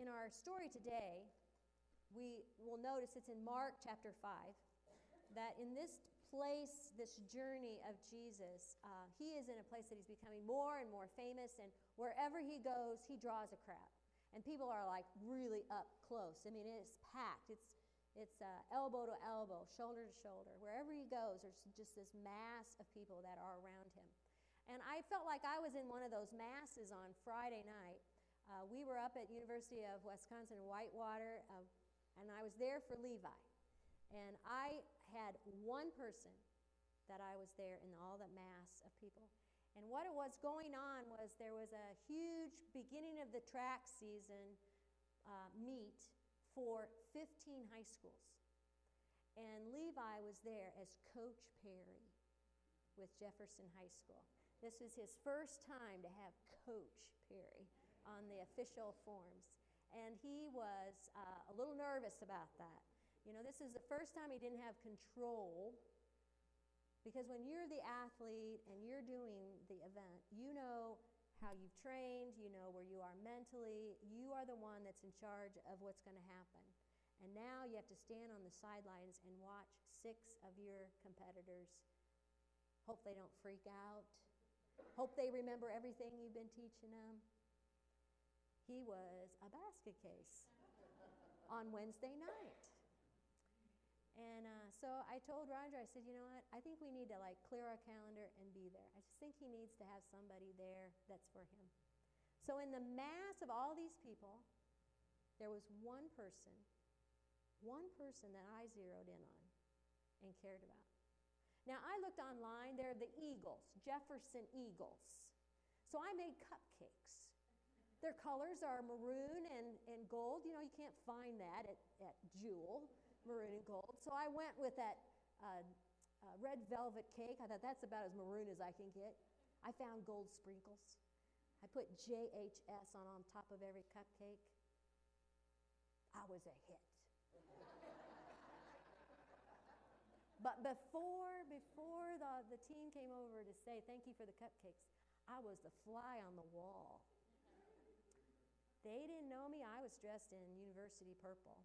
In our story today, we will notice it's in Mark chapter 5 that in this place, this journey of Jesus, uh, he is in a place that he's becoming more and more famous, and wherever he goes, he draws a crowd. And people are like really up close. I mean, it's packed. It's it's uh, elbow to elbow, shoulder to shoulder. Wherever he goes, there's just this mass of people that are around him. And I felt like I was in one of those masses on Friday night. Uh, we were up at University of Wisconsin in Whitewater, uh, and I was there for Levi. And I had one person that I was there in all the mass of people. And what it was going on was there was a huge beginning of the track season uh, meet for 15 high schools. And Levi was there as Coach Perry with Jefferson High School. This was his first time to have Coach Perry on the official forms. And he was uh, a little nervous about that. You know, this is the first time he didn't have control. Because when you're the athlete and you're doing the event, you know how you've trained, you know where you are mentally. You are the one that's in charge of what's going to happen. And now you have to stand on the sidelines and watch six of your competitors. Hope they don't freak out. Hope they remember everything you've been teaching them. He was a basket case on Wednesday night. And uh, so I told Roger, I said, you know what? I think we need to like clear our calendar and be there. I just think he needs to have somebody there that's for him. So in the mass of all these people, there was one person, one person that I zeroed in on and cared about. Now I looked online, they're the Eagles, Jefferson Eagles. So I made cupcakes. Their colors are maroon and, and gold. You know, you can't find that at, at Jewel maroon and gold. So I went with that uh, uh, red velvet cake. I thought that's about as maroon as I can get. I found gold sprinkles. I put JHS on, on top of every cupcake. I was a hit. but before, before the, the team came over to say thank you for the cupcakes, I was the fly on the wall. They didn't know me. I was dressed in university purple.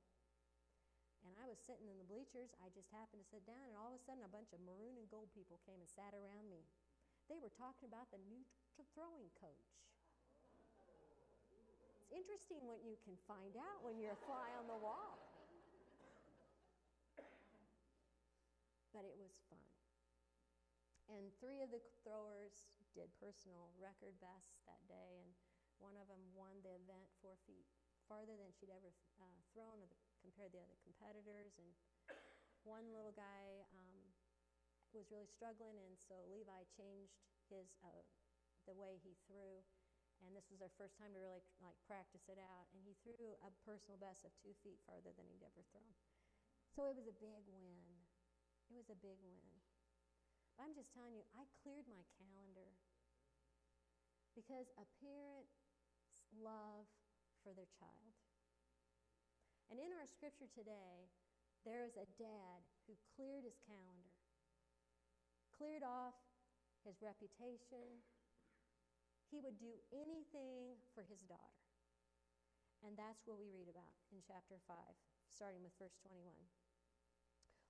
And I was sitting in the bleachers. I just happened to sit down, and all of a sudden, a bunch of maroon and gold people came and sat around me. They were talking about the new throwing coach. It's interesting what you can find out when you're a fly on the wall. But it was fun. And three of the throwers did personal record bests that day, and one of them won the event four feet farther than she'd ever uh, thrown compared to the other competitors. And one little guy um, was really struggling, and so Levi changed his uh, the way he threw. And this was our first time to really like practice it out. And he threw a personal best of two feet farther than he'd ever thrown. So it was a big win. It was a big win. But I'm just telling you, I cleared my calendar because a parent's love for their child and in our scripture today, there is a dad who cleared his calendar, cleared off his reputation. He would do anything for his daughter. And that's what we read about in chapter 5, starting with verse 21.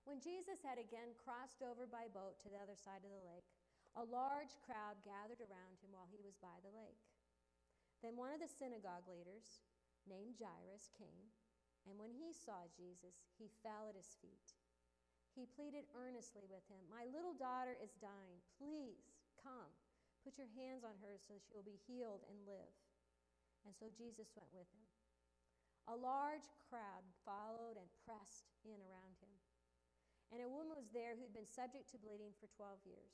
When Jesus had again crossed over by boat to the other side of the lake, a large crowd gathered around him while he was by the lake. Then one of the synagogue leaders, named Jairus, came and when he saw Jesus, he fell at his feet. He pleaded earnestly with him, My little daughter is dying. Please come. Put your hands on her so she will be healed and live. And so Jesus went with him. A large crowd followed and pressed in around him. And a woman was there who'd been subject to bleeding for 12 years.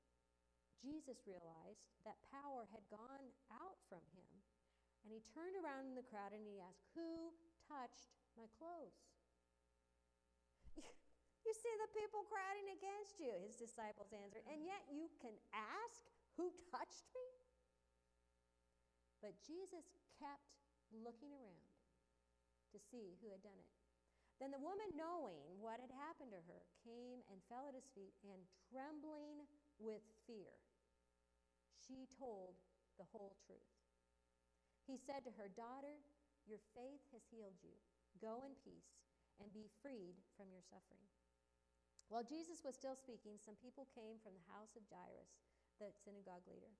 Jesus realized that power had gone out from him, and he turned around in the crowd and he asked, Who touched my clothes? You see the people crowding against you, his disciples answered, and yet you can ask, Who touched me? But Jesus kept looking around to see who had done it. Then the woman, knowing what had happened to her, came and fell at his feet, and trembling with fear, she told the whole truth. He said to her, Daughter, your faith has healed you. Go in peace and be freed from your suffering. While Jesus was still speaking, some people came from the house of Jairus, the synagogue leader.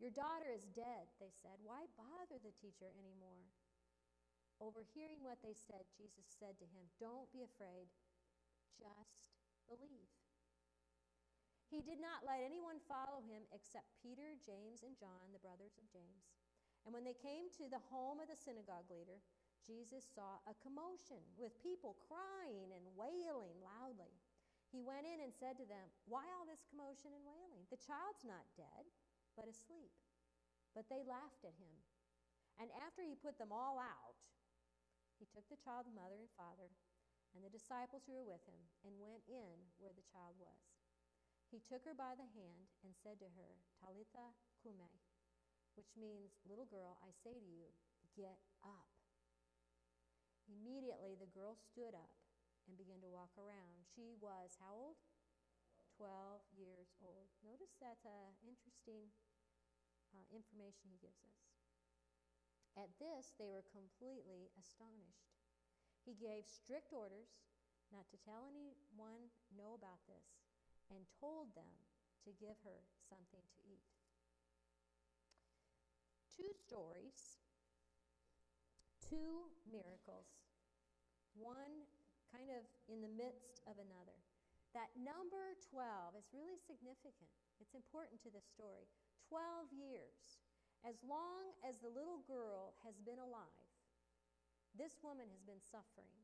Your daughter is dead, they said. Why bother the teacher anymore? Overhearing what they said, Jesus said to him, Don't be afraid, just believe. He did not let anyone follow him except Peter, James, and John, the brothers of James. And when they came to the home of the synagogue leader, Jesus saw a commotion with people crying and wailing loudly. He went in and said to them, Why all this commotion and wailing? The child's not dead, but asleep. But they laughed at him. And after he put them all out, he took the child's mother and father and the disciples who were with him and went in where the child was. He took her by the hand and said to her, Talitha kume, which means, Little girl, I say to you, get up. Immediately the girl stood up and began to walk around. She was how old? 12 years old. Notice that's uh, interesting uh, information he gives us. At this, they were completely astonished. He gave strict orders not to tell anyone know about this told them to give her something to eat. Two stories, two miracles, one kind of in the midst of another. That number 12 is really significant. It's important to this story. 12 years as long as the little girl has been alive, this woman has been suffering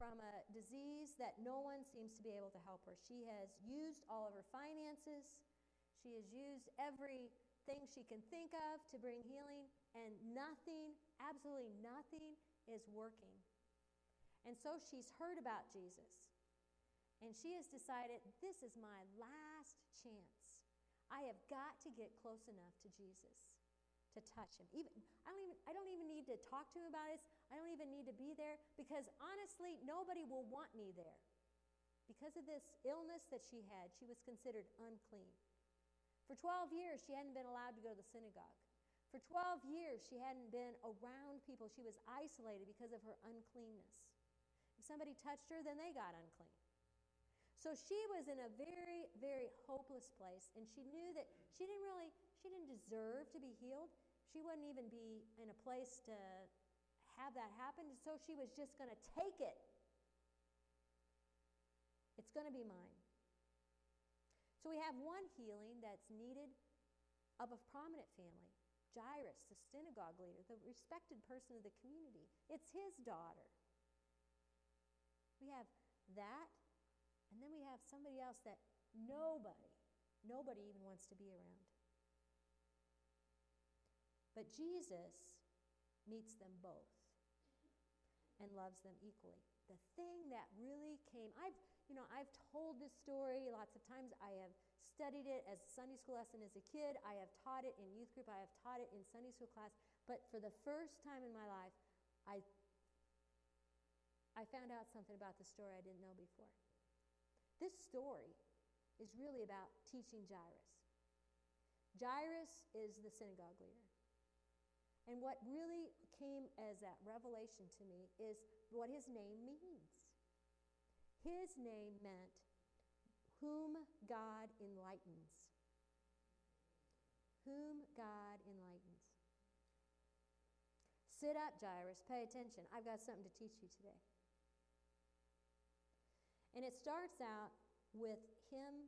from a disease that no one seems to be able to help her. She has used all of her finances, she has used everything she can think of to bring healing, and nothing, absolutely nothing, is working. And so she's heard about Jesus. And she has decided, this is my last chance. I have got to get close enough to Jesus to touch him. Even I don't even I don't even need to talk to him about this. I don't even need to be there because honestly, nobody will want me there. Because of this illness that she had, she was considered unclean. For 12 years, she hadn't been allowed to go to the synagogue. For 12 years, she hadn't been around people. She was isolated because of her uncleanness. If somebody touched her, then they got unclean. So she was in a very, very hopeless place, and she knew that she didn't really, she didn't deserve to be healed. She wouldn't even be in a place to have that happen, so she was just going to take it. It's going to be mine. So we have one healing that's needed of a prominent family Jairus, the synagogue leader, the respected person of the community. It's his daughter. We have that and then we have somebody else that nobody, nobody even wants to be around. But Jesus meets them both and loves them equally. The thing that really came, I've, you know, I've told this story lots of times. I have studied it as a Sunday school lesson as a kid. I have taught it in youth group. I have taught it in Sunday school class. But for the first time in my life, I, I found out something about the story I didn't know before. This story is really about teaching Jairus. Jairus is the synagogue leader. And what really came as that revelation to me is what his name means. His name meant whom God enlightens. Whom God enlightens. Sit up, Jairus. Pay attention. I've got something to teach you today. And it starts out with him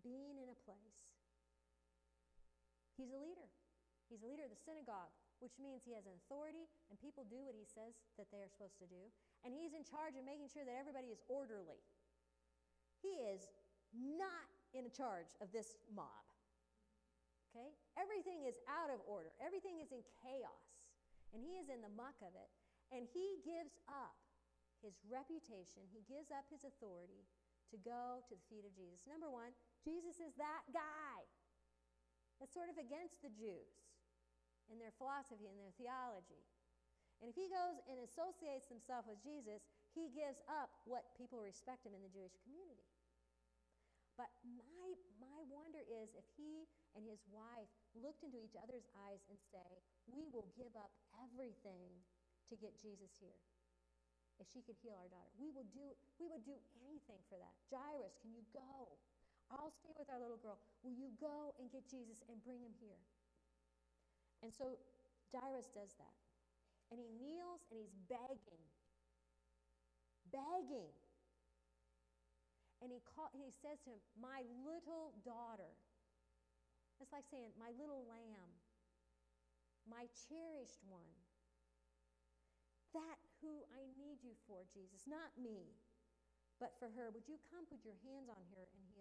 being in a place. He's a leader. He's a leader of the synagogue, which means he has authority and people do what he says that they are supposed to do. And he's in charge of making sure that everybody is orderly. He is not in charge of this mob. Okay? Everything is out of order, everything is in chaos. And he is in the muck of it. And he gives up his reputation, he gives up his authority to go to the feet of Jesus. Number one, Jesus is that guy. That's sort of against the Jews in their philosophy and their theology. And if he goes and associates himself with Jesus, he gives up what people respect him in the Jewish community. But my, my wonder is if he and his wife looked into each other's eyes and say, We will give up everything to get Jesus here. If she could heal our daughter, we will do, we would do anything for that. Jairus, can you go? I'll stay with our little girl. Will you go and get Jesus and bring him here? And so Jairus does that. And he kneels and he's begging. Begging. And he, call, he says to him, My little daughter. It's like saying, My little lamb, my cherished one. That who I need you for, Jesus, not me, but for her. Would you come put your hands on her and heal?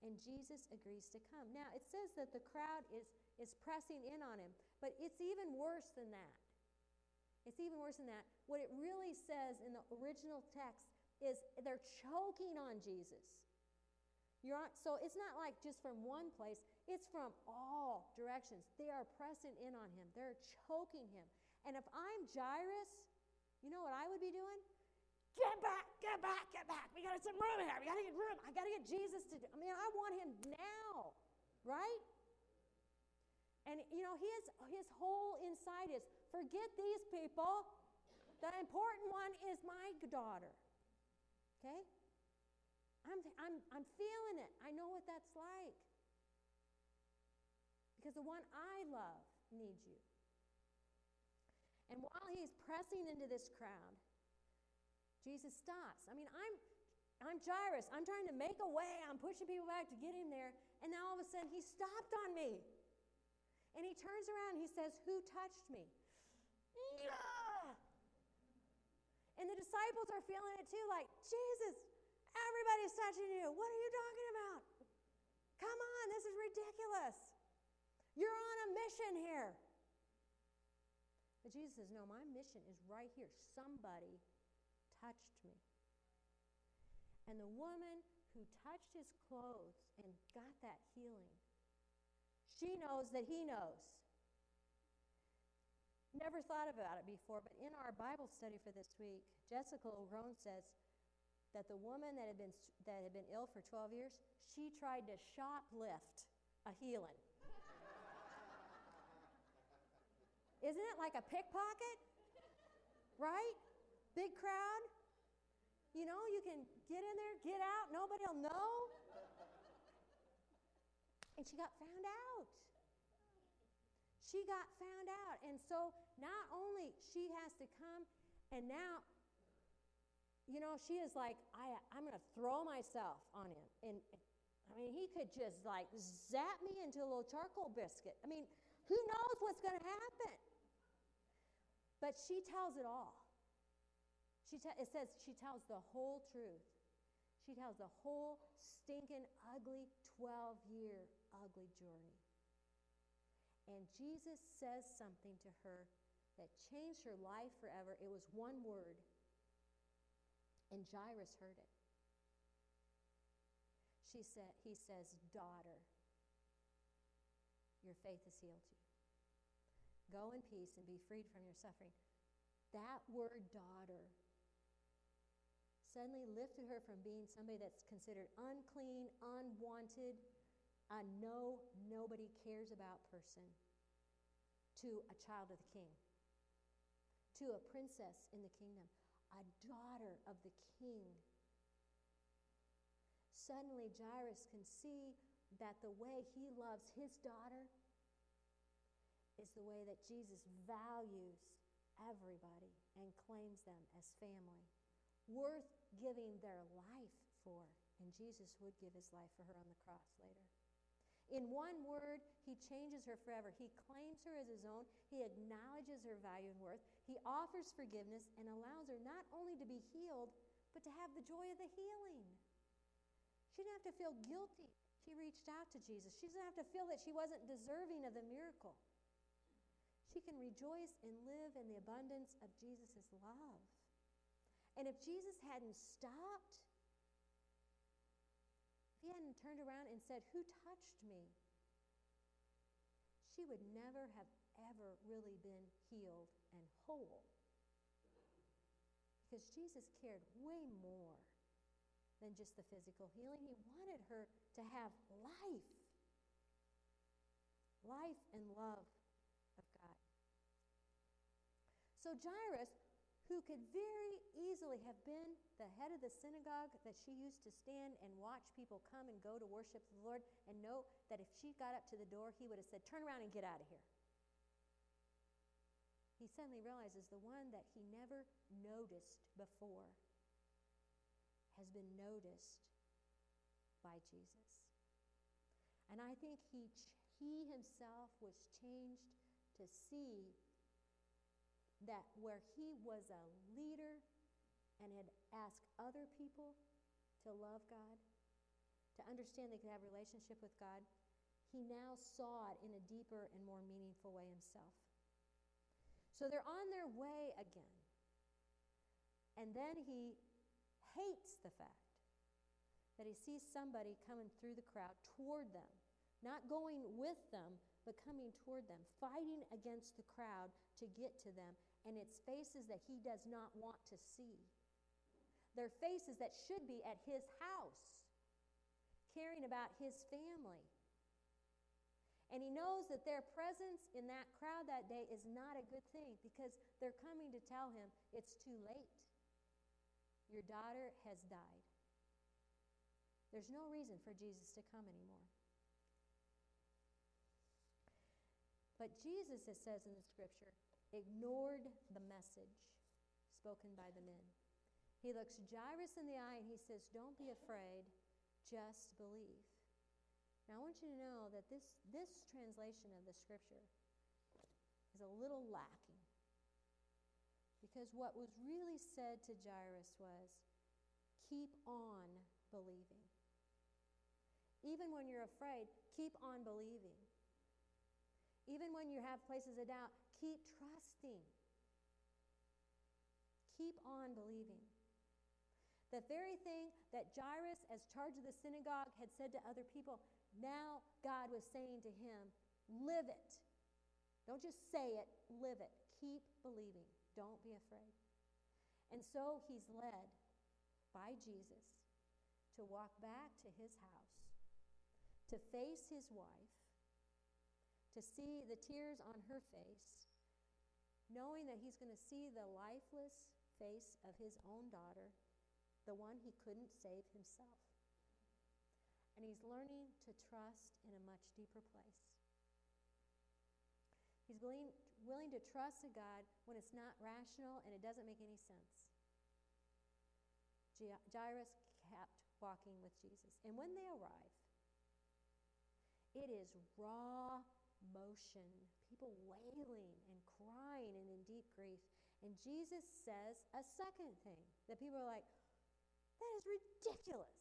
And Jesus agrees to come. Now, it says that the crowd is, is pressing in on him, but it's even worse than that. It's even worse than that. What it really says in the original text is they're choking on Jesus. On, so it's not like just from one place, it's from all directions. They are pressing in on him, they're choking him. And if I'm Jairus, you know what I would be doing? Get back, get back, get back. We got some room here. We got to get room. I got to get Jesus to do. I mean, I want him now, right? And you know, his his whole inside is forget these people. The important one is my daughter. Okay? I'm, I'm, I'm feeling it. I know what that's like. Because the one I love needs you. And while he's pressing into this crowd, Jesus stops. I mean, I'm I'm Jairus. I'm trying to make a way. I'm pushing people back to get him there. And now all of a sudden he stopped on me. And he turns around and he says, Who touched me? Yeah. And the disciples are feeling it too, like, Jesus, everybody's touching you. What are you talking about? Come on, this is ridiculous. You're on a mission here. But Jesus says, No, my mission is right here. Somebody touched me. And the woman who touched his clothes and got that healing, she knows that he knows. Never thought about it before, but in our Bible study for this week, Jessica LaGrone says that the woman that had been, that had been ill for 12 years, she tried to shoplift a healing. Isn't it like a pickpocket? Right? Big crowd. You know, you can get in there, get out, nobody will know. And she got found out. She got found out. And so not only she has to come, and now, you know, she is like, I, I'm going to throw myself on him. And I mean, he could just like zap me into a little charcoal biscuit. I mean, who knows what's going to happen? But she tells it all. She te- it says she tells the whole truth. She tells the whole stinking, ugly, 12 year ugly journey. And Jesus says something to her that changed her life forever. It was one word. And Jairus heard it. She said, he says, Daughter, your faith has healed you. Go in peace and be freed from your suffering. That word, daughter, suddenly lifted her from being somebody that's considered unclean, unwanted, a no, nobody cares about person, to a child of the king, to a princess in the kingdom, a daughter of the king. Suddenly, Jairus can see that the way he loves his daughter is the way that Jesus values everybody and claims them as family, worth giving their life for. And Jesus would give his life for her on the cross later. In one word, he changes her forever. He claims her as his own. He acknowledges her value and worth. He offers forgiveness and allows her not only to be healed, but to have the joy of the healing. She didn't have to feel guilty. She reached out to Jesus. She doesn't have to feel that she wasn't deserving of the miracle. She can rejoice and live in the abundance of Jesus' love. And if Jesus hadn't stopped, if he hadn't turned around and said, Who touched me? She would never have ever really been healed and whole. Because Jesus cared way more than just the physical healing. He wanted her to have life life and love of God. So Jairus, who could very easily have been the head of the synagogue that she used to stand and watch people come and go to worship the Lord and know that if she got up to the door, he would have said, Turn around and get out of here. He suddenly realizes the one that he never noticed before has been noticed by Jesus. And I think he he himself was changed to see that where he was a leader and had asked other people to love God, to understand they could have a relationship with God, he now saw it in a deeper and more meaningful way himself. So they're on their way again. And then he hates the fact that he sees somebody coming through the crowd toward them not going with them, but coming toward them, fighting against the crowd to get to them, and it's faces that he does not want to see. They're faces that should be at his house, caring about his family. And he knows that their presence in that crowd that day is not a good thing because they're coming to tell him it's too late. Your daughter has died. There's no reason for Jesus to come anymore. But Jesus, it says in the scripture, ignored the message spoken by the men. He looks Jairus in the eye and he says, Don't be afraid, just believe. Now, I want you to know that this, this translation of the scripture is a little lacking. Because what was really said to Jairus was, Keep on believing. Even when you're afraid, keep on believing. Even when you have places of doubt, keep trusting. Keep on believing. The very thing that Jairus, as charge of the synagogue, had said to other people, now God was saying to him, live it. Don't just say it, live it. Keep believing. Don't be afraid. And so he's led by Jesus to walk back to his house, to face his wife, to see the tears on her face, knowing that he's going to see the lifeless face of his own daughter, the one he couldn't save himself. And he's learning to trust in a much deeper place. He's willing, willing to trust a God when it's not rational and it doesn't make any sense. Jairus kept walking with Jesus. And when they arrive, it is raw motion, people wailing crying and in deep grief. And Jesus says a second thing that people are like, that is ridiculous.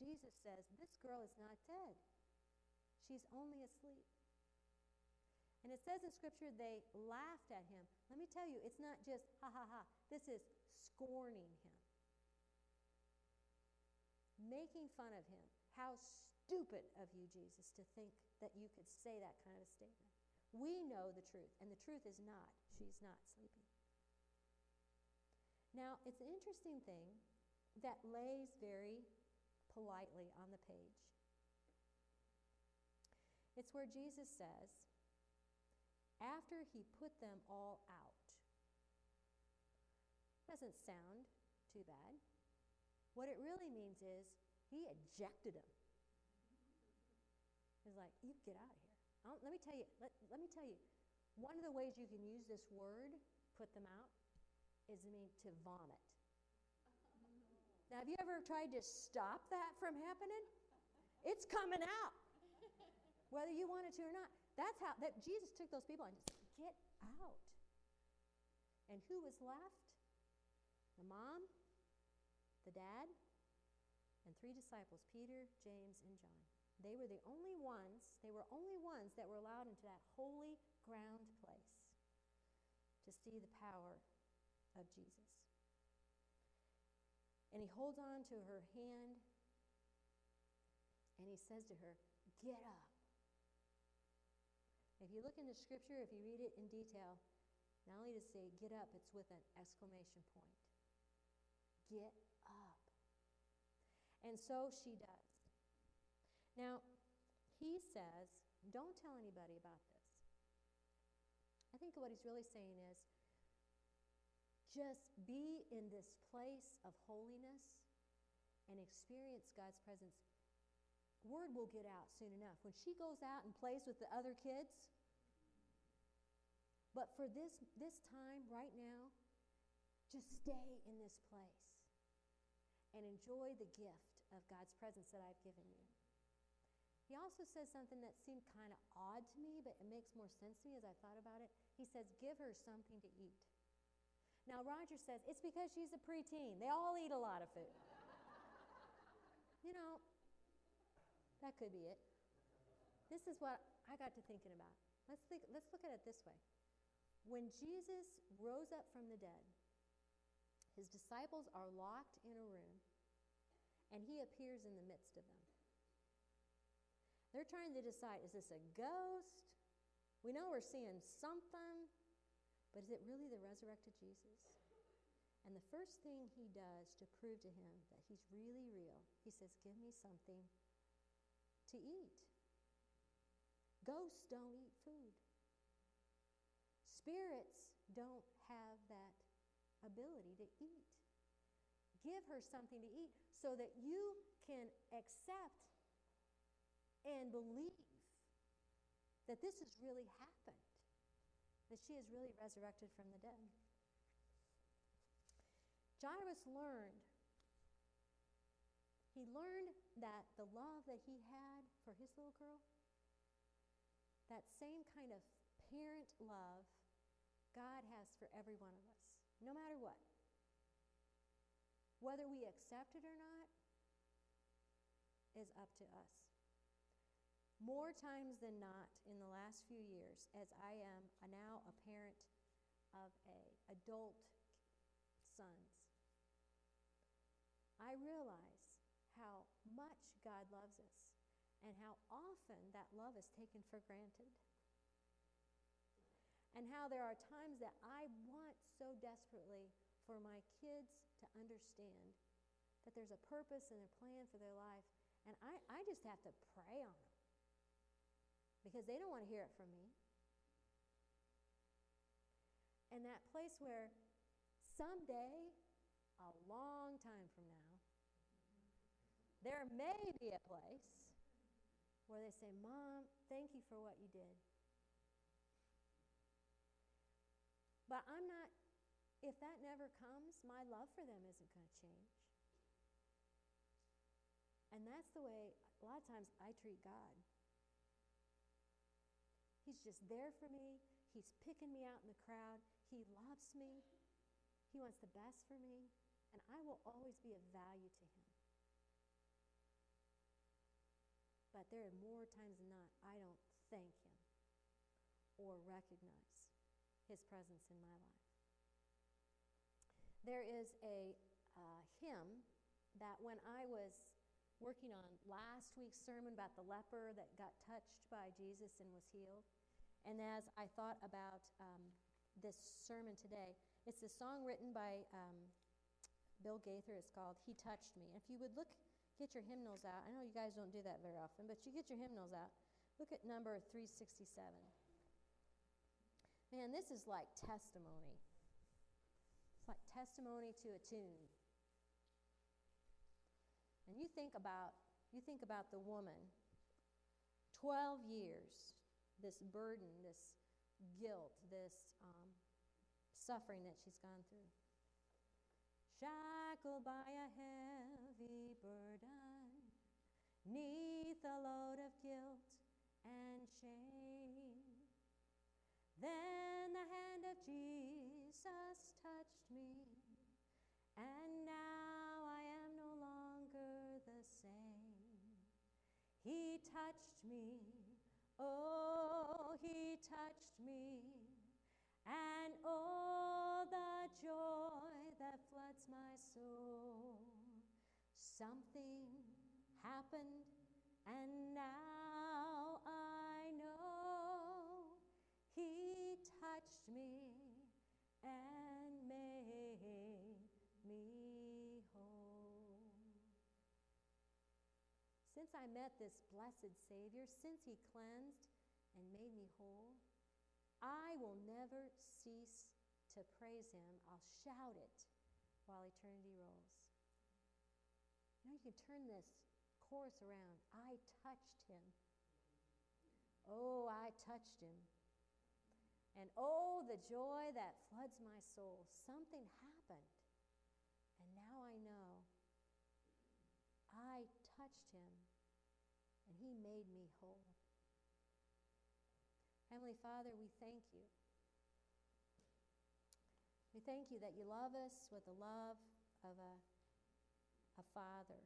Jesus says, This girl is not dead, she's only asleep. And it says in Scripture they laughed at him. Let me tell you, it's not just ha ha ha. This is scorning him, making fun of him. How stupid of you, Jesus, to think that you could say that kind of a statement. We know the truth, and the truth is not, she's not sleeping. Now, it's an interesting thing that lays very politely on the page. It's where Jesus says, after he put them all out. Doesn't sound too bad. What it really means is he ejected them He's like, you get out of here. Let me tell you, let, let me tell you, one of the ways you can use this word, put them out, is to mean to vomit. Now, have you ever tried to stop that from happening? It's coming out, whether you want it to or not. That's how that Jesus took those people and just get out. And who was left? The mom, the dad, and three disciples Peter, James, and John. They were the only ones, they were only ones that were allowed into that holy ground place to see the power of Jesus. And he holds on to her hand and he says to her, Get up. If you look in the scripture, if you read it in detail, not only to say get up, it's with an exclamation point. Get up. And so she does. Now, he says, don't tell anybody about this. I think what he's really saying is just be in this place of holiness and experience God's presence. Word will get out soon enough. When she goes out and plays with the other kids, but for this, this time, right now, just stay in this place and enjoy the gift of God's presence that I've given you. He also says something that seemed kind of odd to me, but it makes more sense to me as I thought about it. He says, Give her something to eat. Now, Roger says, It's because she's a preteen. They all eat a lot of food. you know, that could be it. This is what I got to thinking about. Let's, think, let's look at it this way. When Jesus rose up from the dead, his disciples are locked in a room, and he appears in the midst of them. They're trying to decide is this a ghost? We know we're seeing something, but is it really the resurrected Jesus? And the first thing he does to prove to him that he's really real, he says, Give me something to eat. Ghosts don't eat food. Spirits don't have that ability to eat. Give her something to eat so that you can accept and believe that this has really happened, that she is really resurrected from the dead. Jairus learned, he learned that the love that he had for his little girl, that same kind of parent love God has for every one of us, no matter what. Whether we accept it or not is up to us. More times than not in the last few years, as I am now a parent of a adult sons, I realize how much God loves us and how often that love is taken for granted and how there are times that I want so desperately for my kids to understand that there's a purpose and a plan for their life. And I, I just have to pray on them because they don't want to hear it from me. And that place where someday, a long time from now, there may be a place where they say, Mom, thank you for what you did. But I'm not, if that never comes, my love for them isn't going to change. And that's the way, a lot of times, I treat God. He's just there for me. He's picking me out in the crowd. He loves me. He wants the best for me. And I will always be of value to him. But there are more times than not, I don't thank him or recognize his presence in my life. There is a uh, hymn that when I was working on last week's sermon about the leper that got touched by Jesus and was healed, and as I thought about um, this sermon today, it's a song written by um, Bill Gaither. It's called He Touched Me. If you would look, get your hymnals out. I know you guys don't do that very often, but you get your hymnals out. Look at number 367. Man, this is like testimony. It's like testimony to a tune. And you think about you think about the woman 12 years this burden this guilt this um, suffering that she's gone through shackled by a heavy burden neath a load of guilt and shame then the hand of Jesus touched me, and now I am no longer the same. He touched me, oh, soul. Something happened, and now I know He touched me and made me whole. Since I met this blessed Savior, since He cleansed and made me whole, I will never cease to praise Him. I'll shout it while eternity rolls. You know, you can turn this chorus around. I touched Him. Oh, I touched Him. And oh, the joy that floods my soul. Something happened. And now I know I touched him and he made me whole. Heavenly Father, we thank you. We thank you that you love us with the love of a, a father.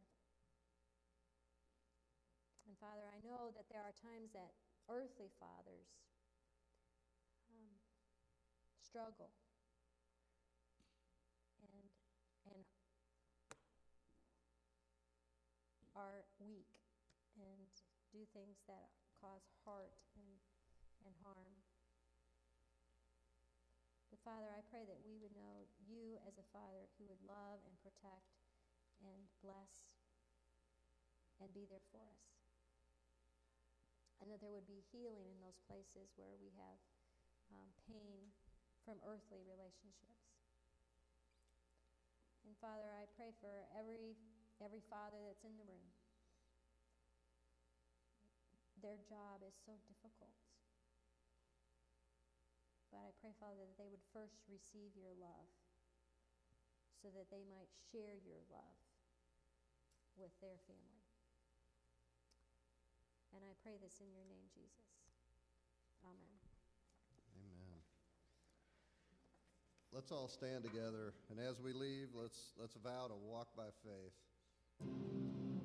And Father, I know that there are times that earthly fathers um, struggle and, and are weak and do things that cause hurt and, and harm. But Father, I pray that we would know you as a Father who would love and protect and bless and be there for us. And that there would be healing in those places where we have um, pain from earthly relationships. And Father, I pray for every, every father that's in the room. Their job is so difficult. But I pray, Father, that they would first receive your love so that they might share your love with their family. And I pray this in your name, Jesus. Amen. Amen. Let's all stand together, and as we leave, let's, let's vow to walk by faith.